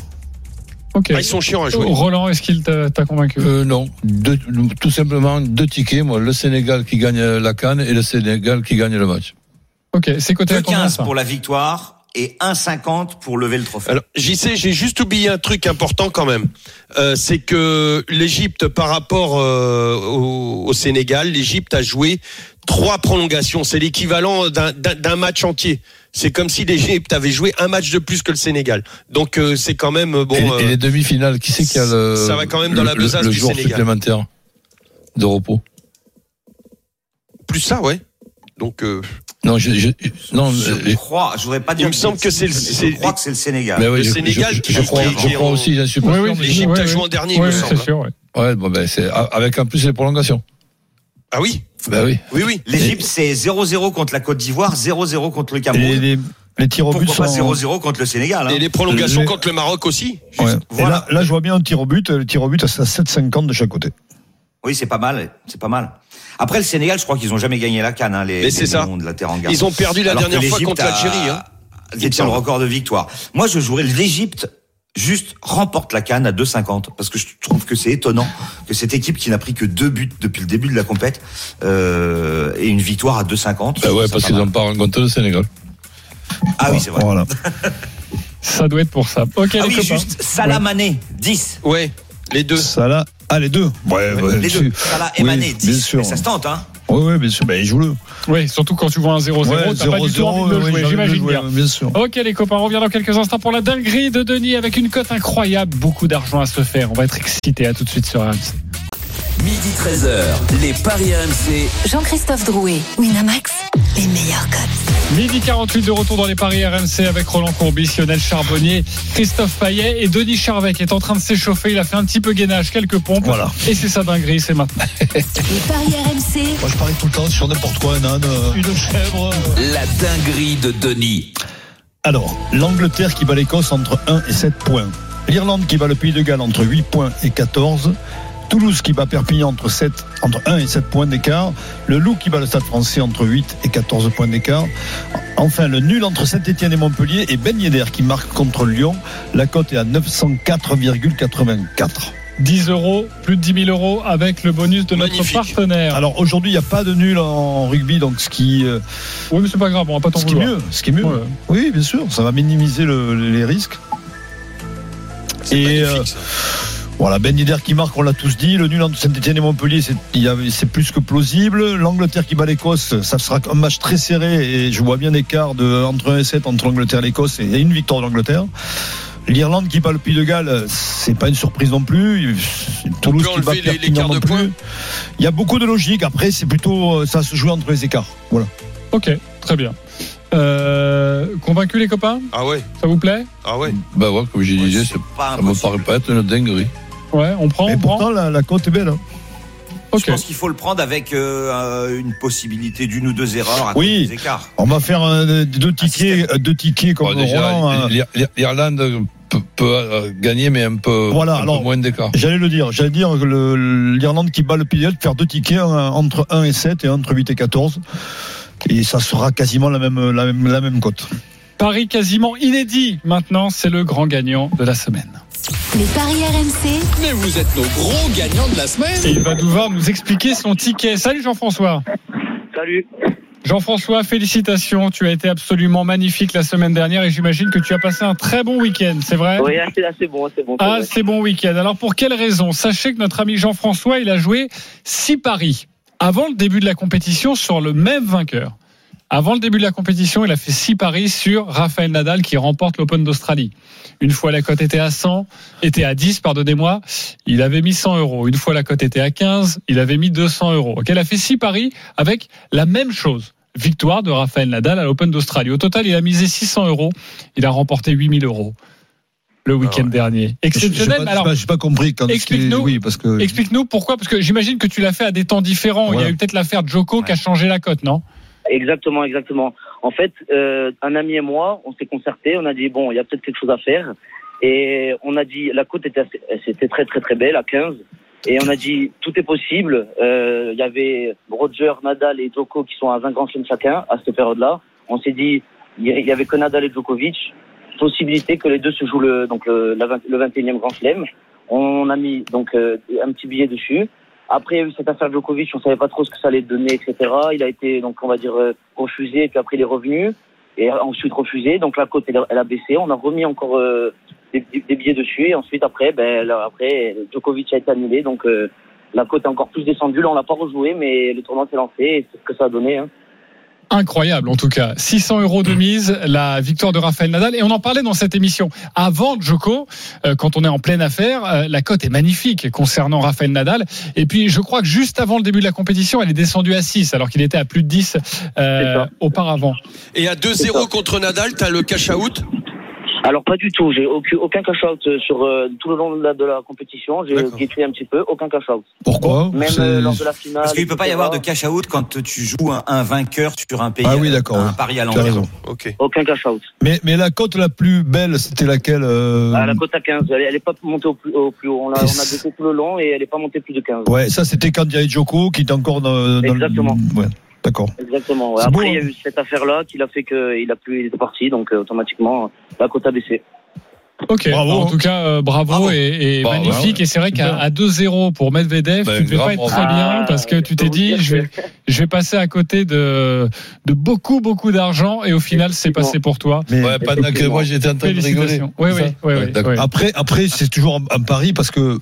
Ok. Ah, ils sont chiants à jouer Roland, est-ce qu'il t'a convaincu Euh, non, Deux- tout simplement deux tickets. Moi, le Sénégal qui gagne la canne et le Sénégal qui gagne le match. Ok, c'est côté à combien 15 ça pour la victoire et 1,50 pour lever le trophée. Alors, j'y sais, j'ai juste oublié un truc important quand même. Euh, c'est que l'Égypte, par rapport euh, au, au Sénégal, l'Égypte a joué trois prolongations. C'est l'équivalent d'un- d'un d'un match entier. C'est comme si l'Égypte avait joué un match de plus que le Sénégal. Donc euh, c'est quand même bon. et, euh, et les demi-finales, qui c'est qui a le ça va quand même dans la le- besace le du jour Sénégal. supplémentaire de repos? Plus ça, ouais. Donc euh, Non, je, je- non, Je euh, crois, je voudrais pas dire. me semble que c'est le- Je c'est- crois que c'est le Sénégal. mais oui, le je- Sénégal je, qui- je crois, qui- je crois aussi, j'en suis pas Oui, sûr, oui, l'Égypte a joué en dernier, il me c'est semble. sûr. ouais. Ouais, bon, ben, c'est avec en plus les prolongations. Ah oui, Ben oui. oui, oui. L'Égypte, c'est 0-0 contre la Côte d'Ivoire, 0-0 contre le Et Cameroun. les, les, les tirs au but Pourquoi pas sont. 0-0 contre le Sénégal hein. Et les prolongations Les- contre le Maroc aussi. Ouais. Et Voilà. là, là, je vois bien un tir au but. Le tir au but, c'est à 7,50 de chaque côté. Oui, c'est pas mal, c'est pas mal. Après le Sénégal, je crois qu'ils ont jamais gagné la canne, hein, les, Mais les ça. De la Teranga. Ils ont perdu la Alors dernière fois contre l'Algérie. Hein. détient le record de victoire. Moi, je jouerais l'Égypte juste remporte la canne à 2,50 parce que je trouve que c'est étonnant que cette équipe qui n'a pris que deux buts depuis le début de la compète euh, ait une victoire à 2,50. Ben ouais, parce pas qu'ils n'ont pas rencontré le Sénégal. Ah oui, c'est vrai. Voilà. Ça doit être pour ça. Ok, Ah les oui, copains. juste Salah Mané, 10. Ouais, les deux. Là. Ah, les deux. Ouais, ouais, Les tu- deux. Salah et oui, Mané, bien 10. sûr. Mais ça se tente, hein. Oui, oui, bien sûr. Ben, joue-le. Oui, surtout quand tu vois un 0-0, Ouais, t'as pas du tout 0-0, envie de le ouais, jouer, le j'imagine bien. Bien sûr. Ok les copains, on revient dans quelques instants pour la dinguerie de Denis avec une cote incroyable, beaucoup d'argent à se faire. On va être excités, à tout de suite sur RMC. Midi 13h, les Paris RMC. Jean-Christophe Drouet, Winamax, les meilleurs codes. Midi 48 de retour dans les paris RMC avec Roland Courbis, Lionel Charbonnier, Christophe Payet et Denis Charvet qui est en train de s'échauffer. Il a fait un petit peu gainage, quelques pompes. Voilà. Et c'est sa dinguerie, c'est maintenant. Les paris RMC, Moi, je parie tout le temps sur n'importe quoi, un âne, euh, une chèvre. La dinguerie de Denis. Alors, l'Angleterre qui bat l'Écosse entre 1 et 7 points. L'Irlande qui bat le Pays de Galles entre 8 points et 14. Toulouse qui bat Perpignan entre, 7, entre 1 et 7 points d'écart. Le Loup qui bat le Stade français entre 8 et 14 points d'écart. Enfin, le nul entre Saint-Etienne et Montpellier et Ben Yedder qui marque contre Lyon. La cote est à 904,84. 10 euros, plus de 10 000 euros avec le bonus de notre partenaire. Alors aujourd'hui, il n'y a pas de nul en rugby, donc ce qui, euh, oui, mais c'est pas grave, on va pas t'en ce qui est vouloir. mieux. Ce qui est mieux. Ouais. Oui, bien sûr, ça va minimiser le- les risques. Et euh, voilà, Ben Yedder qui marque, on l'a tous dit. Le nul entre Saint-Etienne et Montpellier, c'est plus que plausible. L'Angleterre qui bat l'Écosse, ça sera un match très serré et je vois bien l'écart de entre 1 et 7 entre l'Angleterre et l'Écosse et une victoire de l'Angleterre. L'Irlande qui bat le Pays de Galles, c'est pas une surprise non plus. Toulouse qui bat enlever les- Perpignan l'écart non de plus. points. Il y a beaucoup de logique. Après, c'est plutôt euh, ça se joue entre les écarts. Voilà. Ok, très bien. Euh, convaincu les copains? Ah ouais. Ça vous plaît? Ah ouais. Bah ouais, comme je disais, c'est- Pas ça me paraît pas être une dinguerie. Ouais, on prend, Et on prend. pourtant, la, la cote est belle. hein. Je pense qu'il faut le prendre avec euh, une possibilité d'une ou deux erreurs à cause Oui. des écarts. On va faire euh, deux tickets, euh, deux tickets comme Bon, déjà, Roland. hein. l'Ir- l'Ir- l'Irlande peut, peut, gagner, mais un peu, Voilà, un peu alors- moins d'écart. J'allais le dire, j'allais dire que l'Irlande qui bat le Pays faire deux tickets entre 1 et 7 et entre 8 et 14. Et ça sera quasiment la même, la même, la même cote. Paris quasiment inédit. Maintenant, c'est le grand gagnant de la semaine. Les paris RMC, Mais vous êtes nos gros gagnants de la semaine. Et il va devoir nous expliquer son ticket. Salut Jean-François. Salut. Jean-François, félicitations. Tu as été absolument magnifique la semaine dernière et j'imagine que tu as passé un très bon week-end, c'est vrai? Oui, c'est assez bon, c'est bon. Ah, c'est bon week-end. Alors pour quelle raison? Sachez que notre ami Jean-François, il a joué six paris avant le début de la compétition sur le même vainqueur. Avant le début de la compétition, il a fait six paris sur Rafael Nadal qui remporte l'Open d'Australie. Une fois la cote était à 100, était à 10, pardonnez-moi, il avait mis 100 euros. Une fois la cote était à 15, il avait mis 200 euros. Ok, il a fait six paris avec la même chose. Victoire de Rafael Nadal à l'Open d'Australie. Au total, il a misé 600 euros. Il a remporté 8000 euros le week-end dernier. Exceptionnel. alors, pas, j'ai pas compris quand explique-nous- Oui, parce que. Explique-nous pourquoi, parce que j'imagine que tu l'as fait à des temps différents. Il y a eu peut-être l'affaire Joko qui a changé la cote, non? Exactement, exactement. En fait, euh, un ami et moi, on s'est concerté, on a dit bon, il y a peut-être quelque chose à faire, et on a dit la côte était, c'était très très très belle à 15, et on a dit tout est possible. Euh, Il y avait Roger, Nadal et Djoko qui sont à 20 grands chelems chacun à cette période-là. On s'est dit il y- avait que Nadal et Djokovic, possibilité que les deux se jouent le donc le, la 20 le 21e grand chelem. On a mis donc euh, un petit billet dessus. Après, il y a eu cette affaire Djokovic, on savait pas trop ce que ça allait donner, etc. Il a été, donc, on va dire, euh, refusé, puis après, il est revenu, et ensuite refusé. Donc, la cote, elle, a- baissé. On a remis encore euh, des, billets dessus, et ensuite, après, ben, après, Djokovic a été annulé, donc, euh, la cote est encore plus descendue. Là, on l'a pas rejoué, mais le tournoi s'est lancé, et c'est ce que ça a donné. Hein. Incroyable en tout cas. 600 euros de mise, la victoire de Rafael Nadal. Et on en parlait dans cette émission. Avant Joko, euh, quand on est en pleine affaire, euh, la cote est magnifique concernant Rafael Nadal. Et puis je crois que juste avant le début de la compétition, elle est descendue à 6 alors qu'il était à plus de 10 euh, auparavant. Et à 2-0 contre Nadal, t'as le cash out Alors, pas du tout. J'ai aucun, aucun cash-out sur euh, tout le long de la, de la compétition. J'ai guetté un petit peu, aucun cash-out. Pourquoi Même euh, lors de la finale. Parce qu'il peut pas y avoir de cash out quand tu joues un, un vainqueur sur un pays. Ah oui, d'accord. Un pari à l'envers. raison. Ok. Aucun cash-out. Mais, mais la cote la plus belle, c'était laquelle euh, Ah, la cote à 15, elle, elle est pas montée au plus, au plus haut. On l'a, on a tout le long et elle est pas montée plus de 15. Ouais, ça c'était quand il y avait Joko qui était encore dans, dans Exactement. le. Ouais, d'accord. Exactement. ouais. Après, il y a eu cette affaire-là qui l'a fait qu'il a plus, il était parti, donc euh, automatiquement, la cote a baissé. Ok, Bravo, en hein. tout cas, euh, bravo, et, et Bah, magnifique. ouais. Et c'est vrai qu'à à 2-0 pour Medvedev, Bah, tu devais grave, pas être bravo. très bien Ah, parce que tu t'es dit, je vais, je vais passer à côté de, de beaucoup, beaucoup d'argent. Et au final, c'est passé pour toi. Mais Ouais, pendant que moi j'étais en train de rigoler. Oui, oui, oui, Ouais, après, après c'est toujours un, pari parce que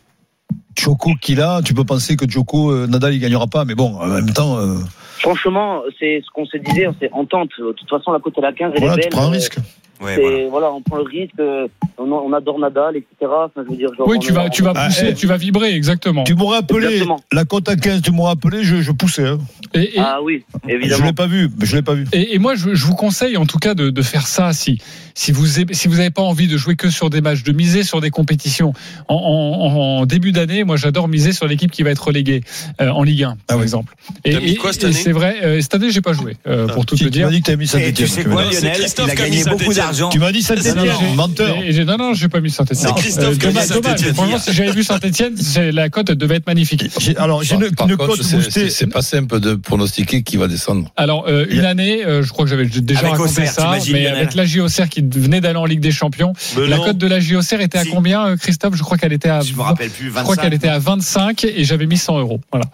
Joko qu'il a, tu peux penser que Joko, euh, Nadal, il gagnera pas, mais bon, en même temps, euh, Franchement, c'est ce qu'on se disait, c'est en tente. De toute façon, la cote à la 15, elle voilà, est tu belle. prends un risque. Ouais, c'est- voilà. voilà. on prend le risque. euh, On, on adore Nadal, etc. Enfin, je veux dire, genre, Oui, on tu vas, tu vas Ah, pousser, eh. tu vas vibrer, exactement. Tu m'aurais appelé Exactement. la cote à 15, tu m'aurais appelé, je, je poussais. hein. Et, et- Ah oui, Je évidemment. l'ai pas vu, je l'ai pas vu. Et, et moi, je, je vous conseille en tout cas de, de faire ça si si vous aimez- si vous n'avez pas envie de jouer que sur des matchs, de miser sur des compétitions. En, en- en début d'année, moi, j'adore miser sur l'équipe qui va être reléguée euh, en Ligue 1, par oui. exemple. Et, mis et- quoi cette et année c'est vrai, euh, cette année, j'ai pas joué, euh, pour tout te tu dire. m'as dit que tu as mis Et Saint-Etienne. tu sais quoi, Lionel? Il a gagné beaucoup Saint-Étienne. Tu m'as dit Saint-Etienne, menteur. et non, non, j'ai pas mis Saint-Etienne. C'est Christophe qui a. Saint-Étienne. Franchement, si j'avais vu Saint-Etienne, la cote devait être magnifique. Alors, j'ai une, cote c'est- boostée. c'est pas simple de pronostiquer qui va descendre. Alors, euh, une année, euh, je crois que j'avais déjà Avec raconté Auxerre, ça, mais avec la JOCR qui venait d'aller en Ligue des Champions, la cote de la JOCR était à combien, euh, Christophe? Je crois qu'elle était à. Je me rappelle plus, Je crois 25. qu'elle était à 25 et j'avais mis 100 euros. Voilà.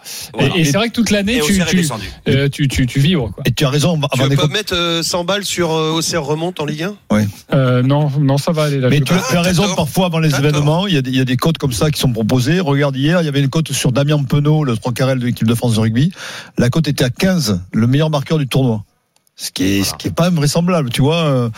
Et, c'est vrai que toute l'année, tu, euh, vibres. Quoi. Et tu as raison, Tu veux pas mettre euh, 100 balles sur euh, Auxerre remonte en Ligue 1 Ouais. Euh, non, non, ça va aller là. Mais tu as, tu as raison, parfois avant les événements, il y, a des, il y a des cotes comme ça qui sont proposées. Regarde hier, il y avait une cote sur Damien Penaud, le 3 carrel de l'équipe de France de rugby. La cote était à 15, le meilleur marqueur du tournoi. Ce qui est, ce qui est pas vraisemblable, tu vois. euh,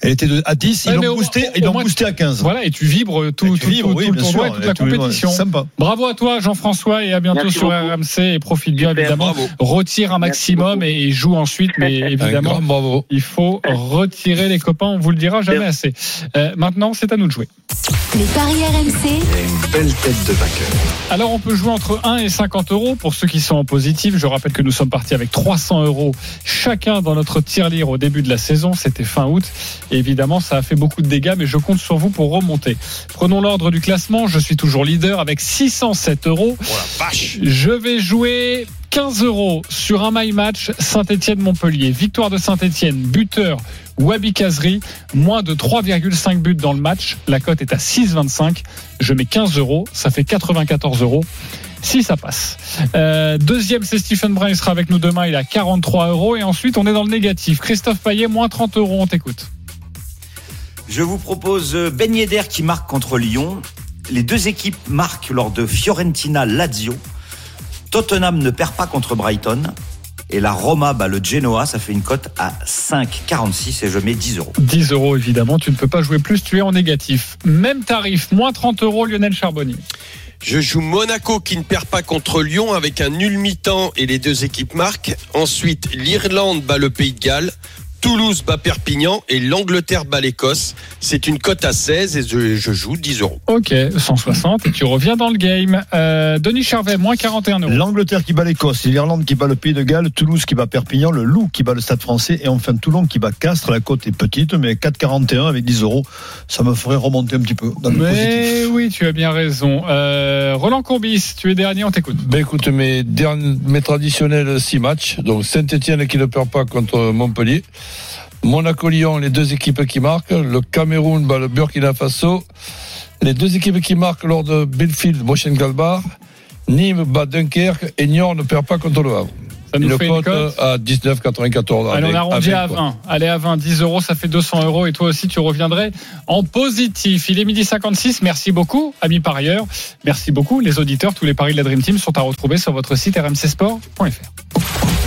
Elle était à 10, Ouais, ils l'ont boosté, au- ils l'ont boosté à 15. Voilà, et tu vibres tout, tu tout- vibres, tout- oui, tout le bien tournoi sûr, et toute la compétition. sympa. Bravo à toi, Jean-François, et à bientôt Merci sur beaucoup. RMC. Et profite bien, Super, évidemment. bravo. Retire un maximum et, joue ensuite, mais évidemment. grand bravo. Il faut retirer les copains, on vous le dira jamais assez. Euh, maintenant, c'est à nous de jouer. Les paris RMC, Une belle tête de vainqueur. Alors, on peut jouer entre 1 et 50 euros pour ceux qui sont en positif. Je rappelle que nous sommes partis avec 300 euros chacun dans notre tirelire au début de la saison. C'était fin août. Et évidemment, ça a fait beaucoup de dégâts, mais je compte sur vous pour remonter. Prenons l'ordre du classement. Je suis toujours leader avec 607 euros. Oh la vache Je vais jouer 15 euros sur un my match Saint-Etienne-Montpellier. Victoire de Saint-Etienne, buteur Wabi Kazri, moins de 3,5 buts dans le match. La cote est à 6,25. Je mets 15 euros, ça fait 94 euros. Si ça passe. Euh, deuxième, c'est Stephen Brun. Il sera avec nous demain. Il a 43 euros. Et ensuite, on est dans le négatif. Christophe Payet, moins 30 euros. On t'écoute. Je vous propose euh, Ben Yedder qui marque contre Lyon. Les deux équipes marquent lors de Fiorentina-Lazio. Tottenham ne perd pas contre Brighton. Et la Roma bat le Genoa. Ça fait une cote à 5,46 et je mets 10 euros. 10 euros, évidemment. Tu ne peux pas jouer plus. Tu es en négatif. Même tarif, moins 30 euros, Lionel Charbonnier. Je joue Monaco qui ne perd pas contre Lyon avec un nul mi-temps et les deux équipes marquent. Ensuite, l'Irlande bat le Pays de Galles. Toulouse bat Perpignan et l'Angleterre bat l'Écosse. C'est une cote à 16 et je, je joue 10 euros. Ok, 160 et tu reviens dans le game. Euh, Denis Charvet, moins 41 euros. L'Angleterre qui bat l'Écosse, l'Irlande qui bat le Pays de Galles, Toulouse qui bat Perpignan, le Loup qui bat le Stade français et enfin Toulon qui bat Castres. La cote est petite, mais 4,41 avec 10 euros, ça me ferait remonter un petit peu dans le positif. Mais oui, tu as bien raison. Euh, Roland Courbis, tu es dernier, on t'écoute. Ben écoute, mes, derniers, mes traditionnels 6 matchs. Donc Saint-Etienne qui ne perd pas contre Montpellier. Monaco-Lyon, les deux équipes qui marquent. Le Cameroun bat le Burkina Faso. Les deux équipes qui marquent lors de Belfield, Mönchengladbach. Nîmes bat Dunkerque et Niort ne perd pas contre le Havre. Ça nous une fait une cote cote à 19,94. Allez, on arrondit à avec, quoi. 20. Allez, à 20. 10 euros, ça fait 200 euros. Et toi aussi, tu reviendrais en positif. Il est midi 56. Merci beaucoup, amis parieurs. Merci beaucoup. Les auditeurs, tous les paris de la Dream Team sont à retrouver sur votre site rmcsport.fr.